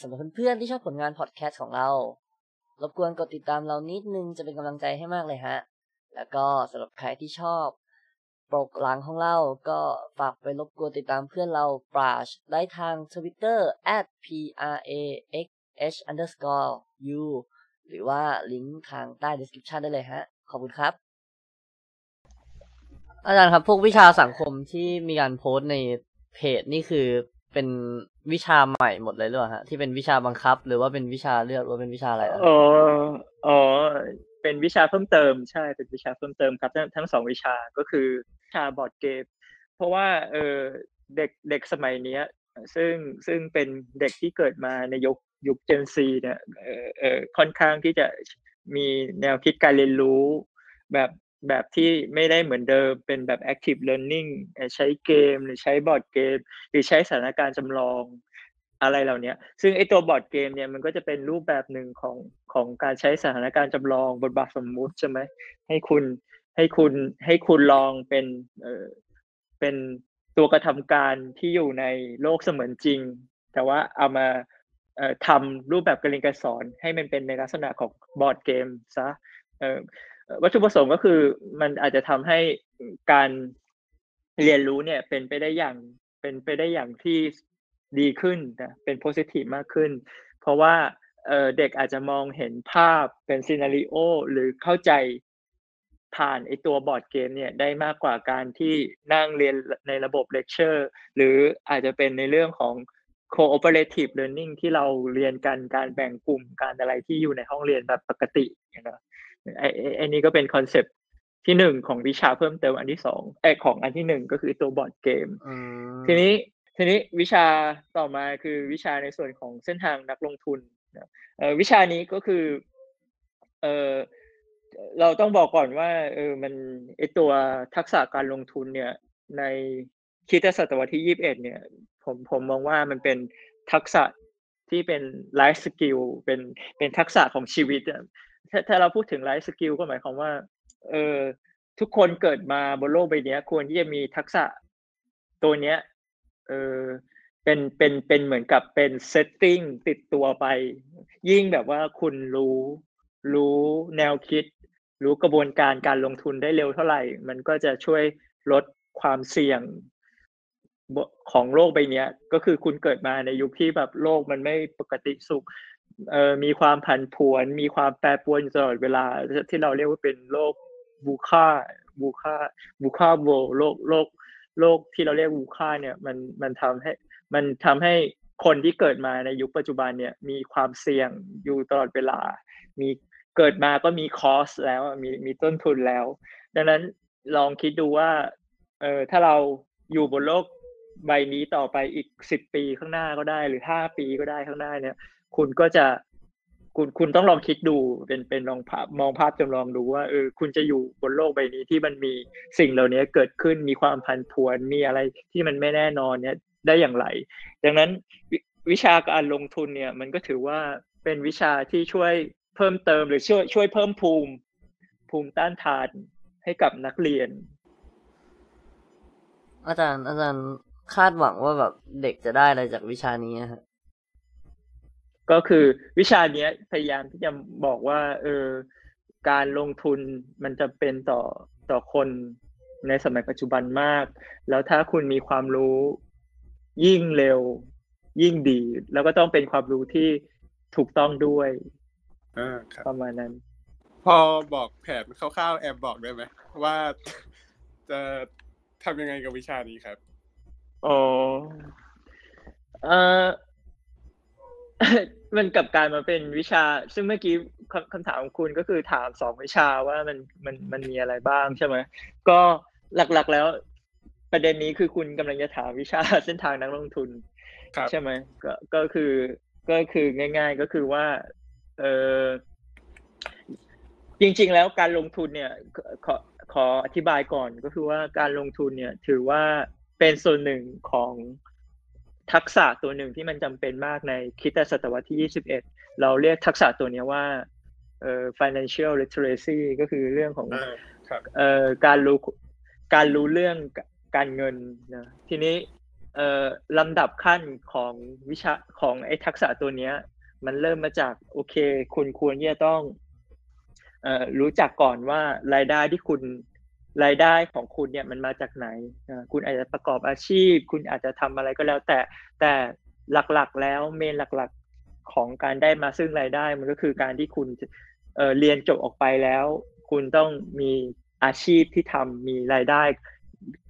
สำหรับเพื่อนๆที่ชอบผลงานพอดแคสต์ของเรา รบกวนกดติดตามเรานิดนึงจะเป็นกำลังใจให้มากเลยฮะ แล้วก็สำหรับใครที่ชอบปกหลังของเราก็ฝากไปรบกวนติดตามเพื่อนเราปราชได้ทาง Twitter at p r a x h underscore u หรือว่าลิงก์ทางใต้ description ได้เลยฮะ ขอบคุณครับ อาจารย์ครับ พวกวิชาสังคมที่มีการโพสต์ในเพจนี่คือ เป็นวิชาใหม่หมดเลยหรือเปล่าฮะที่เป็นวิชาบังคับ หรือว่าเป็นวิชาเลือกหรือว่าเป็นวิชาอะไรอ๋ออ๋อเป็นวิชาเพิ่มเติมใช่เป็นวิชาเพิ่มเติมครับทั้งทั้งสองวิชาก็คือวิชาบอร์ดเกมเพราะว่าเออเด็กเด็กสมัยเนี้ย ซึ่งซึ่งเป็นเด็กที่เกิดมาในยุคยุคเจนซีเนี่ยเออเออค่อนข้างที่จะมีแนวคิดการเรียนรู้แบบ แบบที่ไม่ได้เหมือนเดิมเป็นแบบ active learning ใช้เกมหรือใช้บอร์ดเกม หรือใช้สถานการณ์จำลองอะไรเหล่านี้ซึ่งไอ้ตัวบอร์ดเกมเนี่ยมันก็จะเป็นรูปแบบหนึ่งของของการใช้สถานการณ์จำลองบทบาทสมมุติใช่ไหมให้คุณให้คุณให้คุณลองเป็นเออเป็นตัวกระทำการที่อยู่ในโลกเสมือนจริง แต่ว่าเอามาเอ่อทำรูปแบบการเรียนการสอนให้มันเป็นในลักษณะของบอร์ดเกมซะเออ วัตถุประสงค์ก็คือมันอาจจะทำให้การเรียนรู้เนี่ยเป็นไปได้อย่างเป็นไปได้อย่างที่ดีขึ้นนะเป็น positive มากขึ้น เพราะว่าเด็กอาจจะมองเห็นภาพเป็น scenario หรือเข้าใจผ่านไอตัวบอร์ดเกมเนี่ยได้มากกว่าการที่นั่งเรียนในระบบเลคเชอร์หรืออาจจะเป็นในเรื่องของ cooperative learning ที่เราเรียนกันการแบ่งกลุ่มการอะไรที่อยู่ในห้องเรียนแบบปกตินะ ไอ้ไอ้ไอ้นี้ก็เป็น concept ที่หนึ่งของวิชาเพิ่มเติมอันที่สองไอของอันที่หนึ่งก็คือตัวบอร์ดเกมอืมทีนี้ทีนี้วิชาต่อมาคือวิชาในส่วนของเส้นทางนักลงทุนนะเอ่อวิชานี้ก็คือเออเราต้องบอกก่อนว่าเออมันไอตัวทักษะการลงทุนเนี่ย ในคริสต์ศตวรรษที่ยี่สิบเอ็ดเนี่ย ผมผมมองว่ามันเป็นทักษะที่เป็น life skill เป็นเป็นทักษะของชีวิตอะ ถ้าถ้าเราพูดถึง life skill ก็หมายความว่า เออทุกคนเกิดมาบนโลกใบนี้ควรที่จะมีทักษะตัวเนี้ย เออเป็นเป็นเป็นเหมือนกับเป็น setting ติดตัวไป ยิ่งแบบว่าคุณรู้ รู้แนวคิด รู้กระบวนการการลงทุนได้เร็วเท่าไหร่ มันก็จะช่วยลดความเสี่ยงของโลกใบนี้ก็คือคุณเกิดมาในยุคที่แบบโลกมันไม่ปกติสุข เอ่อมีความผันผวน มีความแปรปรวนอยู่ตลอดเวลา ที่เราเรียกว่าเป็นโลกบูค่าบูค่าบูค่าโวโลกโลกโลกที่เราเรียกวูค่าเนี่ยมันมันทำให้มันทำให้คนที่เกิดมาในยุคปัจจุบันเนี่ยมีความเสี่ยงอยู่ตลอดเวลา มีเกิดมาก็มีคอสแล้วมีมีต้นทุนแล้ว ดังนั้นลองคิดดูว่าเออถ้าเราอยู่บนโลกใบนี้ต่อไปอีกสิบปีข้างหน้าก็ได้ หรือห้าปีก็ได้ข้างหน้าเนี่ย คุณก็จะคุณคุณต้องลองคิดดูเป็นเป็นลองภาพมองภาพจำลองดูว่าเออคุณจะอยู่บนโลกใบนี้ที่มันมีสิ่งเหล่านี้เกิดขึ้นมีความพันผวนมีอะไรที่มันไม่แน่นอนเนี่ยได้อย่างไร ดังนั้นววิชาการลงทุนเนี่ย มันก็ถือว่าเป็นวิชาที่ช่วยเพิ่มเติมหรือช่วยช่วยเพิ่มภูมิ ภูมิต้านทานให้กับนักเรียน อาจารย์อาจารย์คาดหวังว่าแบบเด็กจะได้อะไรจากวิชานี้อะฮะ ก็คือวิชาเนี้ยพยายามที่จะบอกว่า เออ การลงทุนมันจะเป็นต่อต่อคนในสมัยปัจจุบันมาก แล้วถ้าคุณมีความรู้ยิ่งเร็ว ยิ่งดี แล้วก็ต้องเป็นความรู้ที่ถูกต้องด้วยอ่าครับประมาณนั้น พอบอกแผนคร่าวๆแอบบอกได้ไหมว่าจะทำยังไงกับวิชานี้ครับอ๋อเออ มันกลับกลารมาเป็นวิชา ซึ่งเมื่อกี้คำคำถามของคุณก็คือถามสองวิชาว่ามันมันมันมีอะไรบ้างใช่ไหมก็หลักๆแล้วประเด็นนี้คือคุณกำลังจะถามวิชาเส้นทางนักลงทุนครับใช่ไหมก็ก็คือก็คือง่าย ๆก็คือว่าเออจริง ๆ แล้วการลงทุนเนี่ยขอขอขออธิบายก่อนก็คือว่าการลงทุนเนี่ย ถือว่าเป็นส่วนหนึ่งของ ทักษะตัวหนึ่งที่มันจำเป็นมากในคริดศตวรรษที่ 21 เราเรียกทักษะตัวเนี้ยว่าเอ่อ financial literacy ก็คือเรื่องของอ่าครับเอ่อการรู้การรู้เรื่องการเงินนะทีนี้เอ่อลำดับขั้นของวิชาของไอ้ทักษะตัวเนี้ย มันเริ่มมาจากโอเค คุณควรที่จะต้องเอ่อรู้จักก่อนว่ารายได้ที่คุณ รายได้ของคุณเนี่ยมันมาจากไหน คุณอาจจะประกอบอาชีพ คุณอาจจะทำอะไรก็แล้ว แต่แต่หลักๆแล้วเมนหลักๆของการได้มาซึ่งรายได้มันก็คือการที่คุณเเรียนจบออกไปแล้ว คุณต้องมีอาชีพที่ทำมีรายได้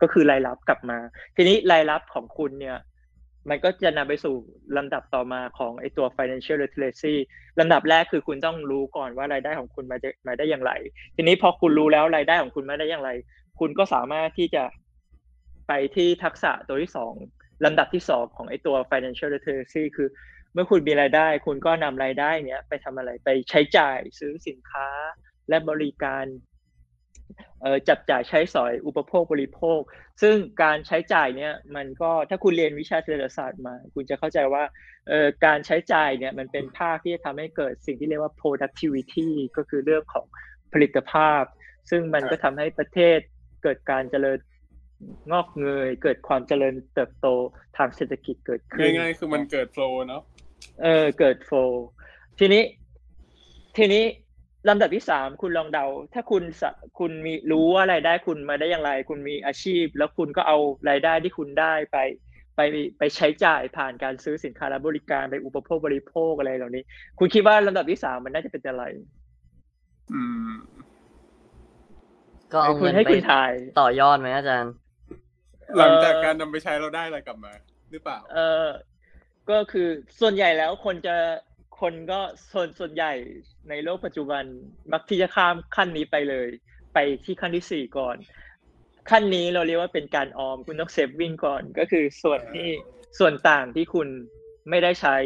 ก็คือรายรับกลับมา ทีนี้รายรับของคุณเนี่ย มันก็จะนำไปสู่ลำดับต่อมาของไอตัว financial literacy ลำดับแรกคือคุณต้องรู้ก่อนว่ารายได้ของคุณมาจะมาได้อย่างไร ทีนี้พอคุณรู้แล้วรายได้ของคุณมาได้อย่างไร คุณก็สามารถที่จะไปที่ทักษะตัวที่สองลำดับที่สองของไอตัว financial literacy คือ เมื่อคุณมีรายได้ คุณก็นำรายได้เนี้ยไปทำอะไรไปใช้จ่ายซื้อสินค้าและบริการ จับจ่ายใช้สอยอุปโภคบริโภค ซึ่งการใช้จ่ายเนี่ยมันก็ถ้าคุณเรียนวิชาเศรษฐศาสตร์มา คุณจะเข้าใจว่าการใช้จ่ายเนี่ยมันเป็นภาคที่จะทำให้เกิดสิ่งที่เรียกว่า productivity ก็คือเรื่องของผลิตภาพ ซึ่งมันก็ทำให้ประเทศเกิดการเจริญงอกเงยเกิดความเจริญเติบโตทางเศรษฐกิจเกิดขึ้นง่ายๆคือมันเกิดโฟล์เนาะเออเกิดโฟล์ทีนี้ทีนี้ ลำดับที่สามคุณลองเดา ถ้าคุณคุณมีรู้ว่ารายได้คุณมาได้อย่างไร คุณมีอาชีพ แล้วคุณก็เอารายได้ที่คุณได้ไปไปไปใช้จ่ายผ่านการซื้อสินค้าและบริการไปอุปโภคบริโภคอะไรเหล่านี้ คุณคิดว่าลำดับที่สามมันน่าจะเป็นอะไร อืม ก็เอาเงินไปต่อยอดไหมอาจารย์ หลังจากการนำไปใช้เราได้อะไรกลับมา หรือเปล่า เออก็คือส่วนใหญ่แล้วคนจะ คนก็ส่วนส่วนใหญ่ในโลกปัจจุบันมักที่จะข้ามขั้นนี้ไปเลย ไปที่ขั้นที่สี่ก่อน ขั้นนี้เราเรียกว่าเป็นการออมคุณต้องเซฟวิ่งก่อนก็คือส่วนที่ส่วนต่างที่คุณไม่ได้ใช้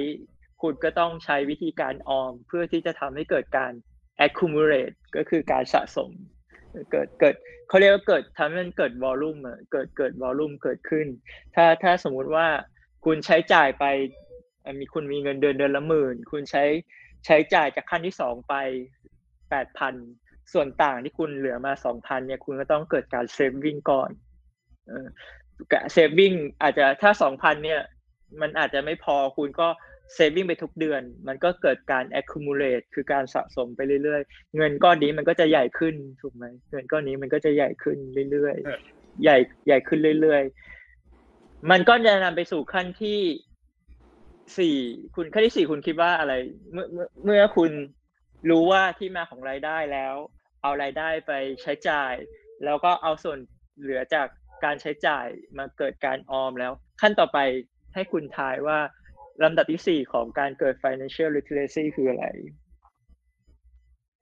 คุณก็ต้องใช้วิธีการออม เพื่อที่จะทำให้เกิดการ accumulate ก็คือการสะสม เกิดเกิดเขาเรียกว่าเกิดทำให้มันเกิดวอลลุ่มเกิดเกิดวอลลุ่มเกิดขึ้น ถ้าถ้าสมมุติว่าคุณใช้จ่ายไป มีคุณมีเงินเดือนเดือนละหมื่น คุณใช้ใช้จ่ายจากขั้นที่สองไปแปดพันส่วนต่างที่คุณเหลือมาสองพันเนี่ยคุณก็ต้องเกิดการเซฟวิ่งก่อนเซฟวิ่งอาจจะถ้าสองพันเนี่ย มันอาจจะไม่พอคุณก็เซฟวิ่งไปทุกเดือน มันก็เกิดการ accumulate คือการสะสมไปเรื่อยๆ เงินก้อนนี้มันก็จะใหญ่ขึ้นถูกไหมเงินก้อนนี้มันก็จะใหญ่ขึ้นเรื่อยๆ ใหญ่ใหญ่ขึ้นเรื่อยๆ มันก็จะนำไปสู่ขั้นที่ สี่คุณขั้นที่สี่คุณคิดว่าอะไร เมื่อเมื่อคุณรู้ว่าที่มาของรายได้แล้ว เอารายได้ไปใช้จ่าย แล้วก็เอาส่วนเหลือจากการใช้จ่ายมาเกิดการออมแล้ว ขั้นต่อไปให้คุณทายว่าลำดับที่สี่ของการเกิด financial literacy คืออะไร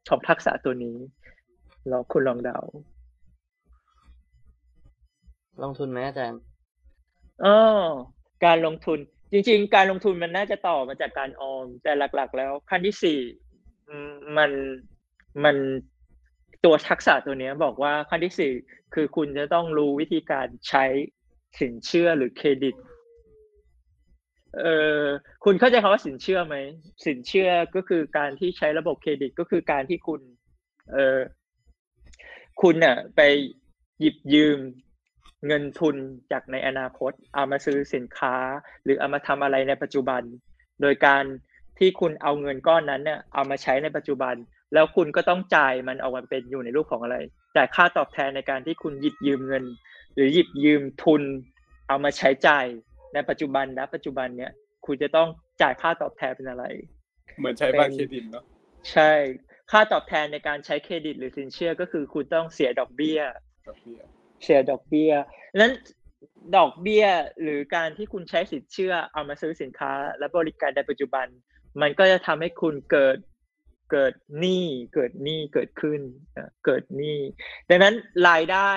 ของทักษะตัวนี้ลองคุณลองเดา ลงทุนไหมอาจารย์อ๋อการลงทุน จริง ๆ การลงทุนมันน่าจะต่อมาจากการออม แต่หลัก ๆ แล้วขั้นที่สี่มันมันตัวทักษะตัวนี้บอกว่าขั้นที่สี่คือคุณจะต้องรู้วิธีการใช้สินเชื่อหรือเครดิต เออคุณเข้าใจคำว่าสินเชื่อไหมสินเชื่อก็คือการที่ใช้ระบบเครดิตก็คือการที่คุณ เออคุณเนี่ยไปหยิบยืม เงินทุนจากในอนาคต เอามาซื้อสินค้า หรือเอามาทำอะไรในปัจจุบัน โดยการที่คุณเอาเงินก้อนนั้นเนี่ยเอามาใช้ในปัจจุบัน แล้วคุณก็ต้องจ่ายมันออกมาเป็นอยู่ในรูปของอะไรจ่ายค่าตอบแทนในการที่คุณหยิบยืมเงิน หรือหยิบยืมทุน เอามาใช้จ่ายในปัจจุบันนะปัจจุบันเนี่ยคุณจะต้องจ่ายค่าตอบแทนเป็นอะไร เหมือนใช้บัตรเครดิตเนาะใช่ ค่าตอบแทนในการใช้เครดิตหรือสินเชื่อก็คือคุณต้องเสียดอกเบี้ยดอก เบี้ยเสียดอกเบี้ยนั้นดอกเบี้ยหรือการที่คุณใช้สินเชื่อเอามาซื้อสินค้า และบริการในปัจจุบัน มันก็จะทำให้คุณเกิดเกิดหนี้เกิดหนี้เกิดขึ้นเกิดหนี้ดังนั้นรายได้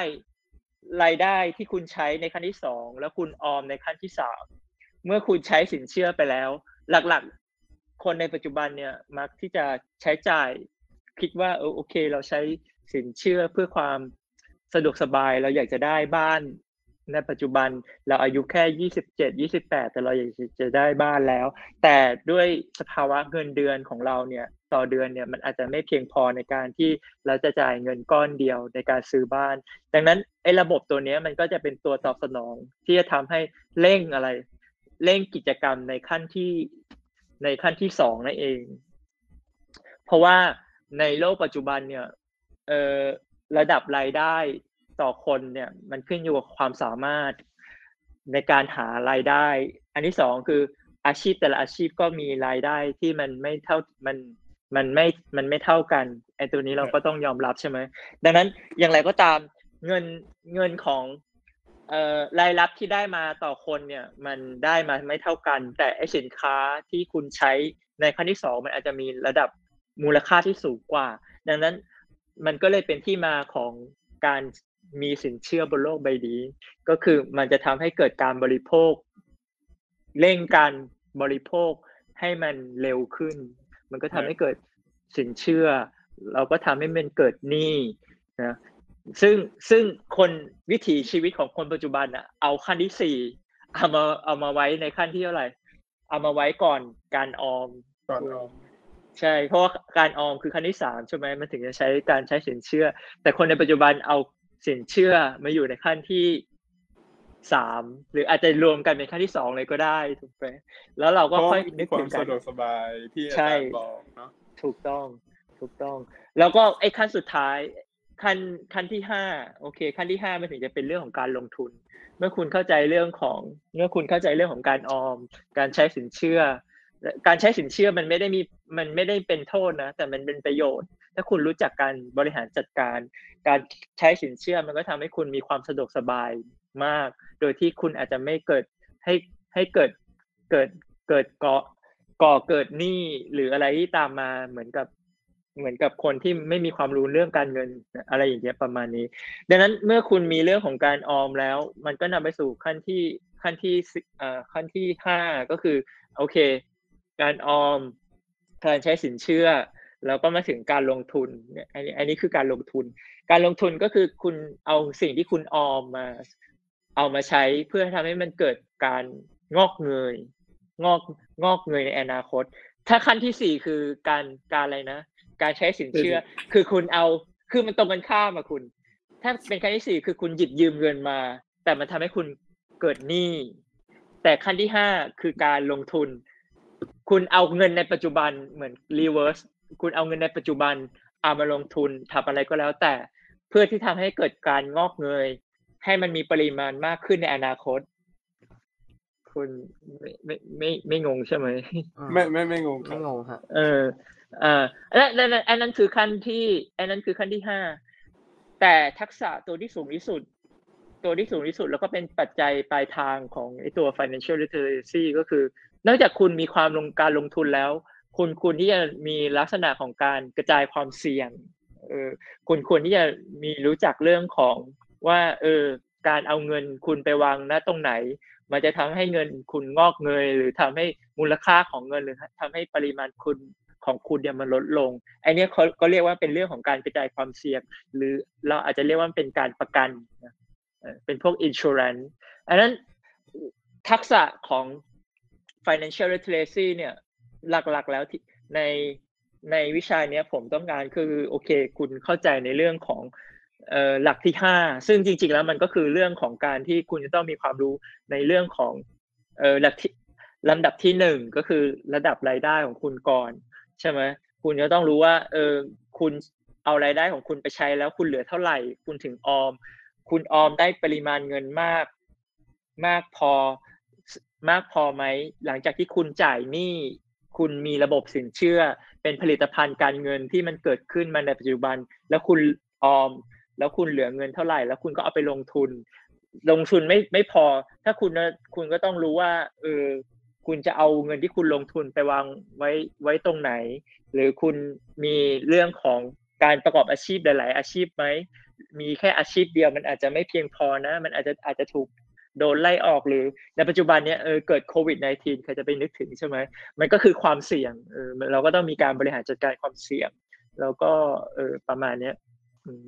รายได้ที่คุณใช้ในขั้นที่สองแล้วคุณออมในขั้นที่สามเมื่อคุณใช้สินเชื่อไปแล้ว หลักๆ คนในปัจจุบันเนี่ยมักที่จะใช้จ่าย คิดว่าเออโอเค เราใช้สินเชื่อเพื่อความ สะดวกสบายเราอยากจะได้บ้านในปัจจุบันเราอายุแค่ยี่สิบเจ็ดยี่สิบแปดแต่เราอยากจะได้บ้านแล้ว แต่ด้วยสภาวะเงินเดือนของเราเนี่ย ต่อเดือนเนี่ยมันอาจจะไม่เพียงพอในการที่เราจะจ่ายเงินก้อนเดียวในการซื้อบ้าน ดังนั้นไอ้ระบบตัวนี้มันก็จะเป็นตัวตอบสนองที่จะทำให้เร่งอะไร เร่งกิจกรรมในขั้นที่ในขั้นที่สองนั่นเอง เพราะว่าในโลกปัจจุบันเนี่ยเอ่อ ระดับรายได้ต่อคนเนี่ยมันขึ้นอยู่กับความสามารถในการหารายได้ อันที่สองคืออาชีพแต่ละอาชีพก็มีรายได้ที่มันไม่เท่ามันมันไม่มันไม่เท่ากันไอ้ตัวนี้เราก็ต้องยอมรับใช่ไหมดังนั้นอย่างไรก็ตามเงินเงินของเอ่อรายรับที่ได้มาต่อคนเนี่ย มันได้มาไม่เท่ากัน แต่ไอ้สินค้าที่คุณใช้ในขั้นที่สองมันอาจจะมีระดับมูลค่าที่สูงกว่า ดังนั้น มันก็เลยเป็นที่มาของการมีสินเชื่อบนโลกใบนี้ ก็คือมันจะทำให้เกิดการบริโภค เร่งการบริโภคให้มันเร็วขึ้น มันก็ทำให้เกิดสินเชื่อ เราก็ทำให้มันเกิดหนี้นะซึ่งซึ่งคนวิถีชีวิตของคนปัจจุบันอะเอาขั้นที่สี่เอามาเอามาไว้ในขั้นที่เท่าไหร่ เอามาไว้ก่อนการออมก่อนออม ใช่ เพราะว่าการออมคือขั้นที่สามใช่ไหมมันถึงจะใช้การใช้สินเชื่อ แต่คนในปัจจุบันเอาสินเชื่อมาอยู่ในขั้นที่สามหรืออาจจะรวมกันเป็นขั้นที่สองเลยก็ได้ถูกไหมแล้วเราก็เพราะค่อยมีนึกควาถึมงกัสะนดวกสบายที่อาใช่จารย์บอกเนาะถูกต้องถูกต้อง แล้วก็ไอ้ขั้นสุดท้ายขั้นขั้นที่ห้าโอเค ขั้นที่ห้ามันถึงจะเป็นเรื่องของการลงทุน เมื่อคุณเข้าใจเรื่องของเมื่อคุณเข้าใจเรื่องของการออม การใช้สินเชื่อ การใช้สินเชื่อมันไม่ได้มี มันไม่ได้เป็นโทษนะ แต่มันเป็นประโยชน์ ถ้าคุณรู้จักการบริหารจัดการ การใช้สินเชื่อมันก็ทำให้คุณมีความสะดวกสบายมาก โดยที่คุณอาจจะไม่เกิดให้ให้เกิดเกิดเกิดเกาะก่อเกิดหนี้หรืออะไรที่ตามมาเหมือนกับเหมือนกับคนที่ไม่มีความรู้เรื่องการเงินอะไรอย่างเงี้ยประมาณนี้ ดังนั้นเมื่อคุณมีเรื่องของการออมแล้ว มันก็นำไปสู่ขั้นที่ขั้นที่เอ่อขั้นที่ห้าก็คือ โอเค การออม การใช้สินเชื่อ แล้วก็มาถึงการลงทุนเนี่ยอันนี้อันนี้คือการลงทุน การลงทุนก็คือคุณเอาสิ่งที่คุณออมมา เอามาใช้เพื่อทำให้มันเกิดการงอกเงยงอกงอกเงยในอนาคต ถ้าขั้นที่สี่คือการการอะไรนะ การใช้สินเชื่อ คือคุณเอาคือมันตรงกันข้ามอะคุณ ถ้าเป็นขั้นที่สี่คือคุณหยิบยืมเงินมา แต่มันทำให้คุณเกิดหนี้แต่ขั้นที่ห้าคือการลงทุน คุณเอาเงินในปัจจุบันเหมือน reverse คุณเอาเงินในปัจจุบันเอามาลงทุนทำอะไรก็แล้วแต่ เพื่อที่ทำให้เกิดการงอกเงย ให้มันมีปริมาณมากขึ้นในอนาคต คุณไม่ไม่ไม่ไม่งงใช่ไหมไม่ไม่ไม่งงครัไม่บงงฮะเอออ่าอันนั้นอันนั้นอันนั้นคือขั้นที่อันนั้นคือขั้นที่ห้าแต่ทักษะตัวที่สูงที่สุด ตัวที่สูงที่สุดแล้วก็เป็นปัจจัยปลายทางของไอตัว financial literacy ก็คือ นอกจากคุณมีความลงการลงทุนแล้ว คุณควรที่จะมีลักษณะของการกระจายความเสี่ยงเออคุณควรที่จะมีรู้จักเรื่องของว่าเออการเอาเงินคุณไปวางณตรงไหน มันจะทำให้เงินคุณงอกเงยหรือทำให้มูลค่าของเงินหรือทำให้ปริมาณคุณของคุณเนี่ยมันลดลงไอเนี้ยเขาก็เรียกว่าเป็นเรื่องของการกระจายความเสี่ยง หรือเราอาจจะเรียกว่าเป็นการประกันเป็นพวก insurance อันนั้นทักษะของ financial literacy เนี่ยหลักๆแล้วที่ในในวิชาเนี้ยผมต้องการคือโอเค คุณเข้าใจในเรื่องของเออหลักที่ห้าซึ่งจริง ๆ แล้วมันก็คือเรื่องของการที่คุณจะต้องมีความรู้ในเรื่องของเออหลักที่ลำดับที่หนึ่งก็คือระดับรายได้ของคุณก่อน ใช่ไหมคุณจะต้องรู้ว่า เออคุณเอารายได้ของคุณไปใช้แล้วคุณเหลือเท่าไหร่ คุณถึงออม คุณออมได้ปริมาณเงินมาก มากพอ มากพอไหม หลังจากที่คุณจ่ายหนี้คุณมีระบบสินเชื่อ เป็นผลิตภัณฑ์การเงินที่มันเกิดขึ้นมาในปัจจุบัน แล้วคุณออม แล้วคุณเหลือเงินเท่าไหร่ แล้วคุณก็เอาไปลงทุน ลงทุนไม่ไม่พอ ถ้าคุณคุณก็ต้องรู้ว่าเออคุณจะเอาเงินที่คุณลงทุนไปวางไว้ไว้ตรงไหน หรือคุณมีเรื่องของการประกอบอาชีพหลาย ๆ อาชีพไหมมีแค่อาชีพเดียวมันอาจจะไม่เพียงพอนะ มันอาจจะอาจจะถูก โดนไล่ออกหรือในปัจจุบันเนี้ยเออเกิดโควิด -19 ใครจะไปนึกถึงใช่ไหมมันก็คือความเสี่ยงเออเราก็ต้องมีการบริหารจัดการความเสี่ยง แล้วก็เออประมาณเนี้ยอืม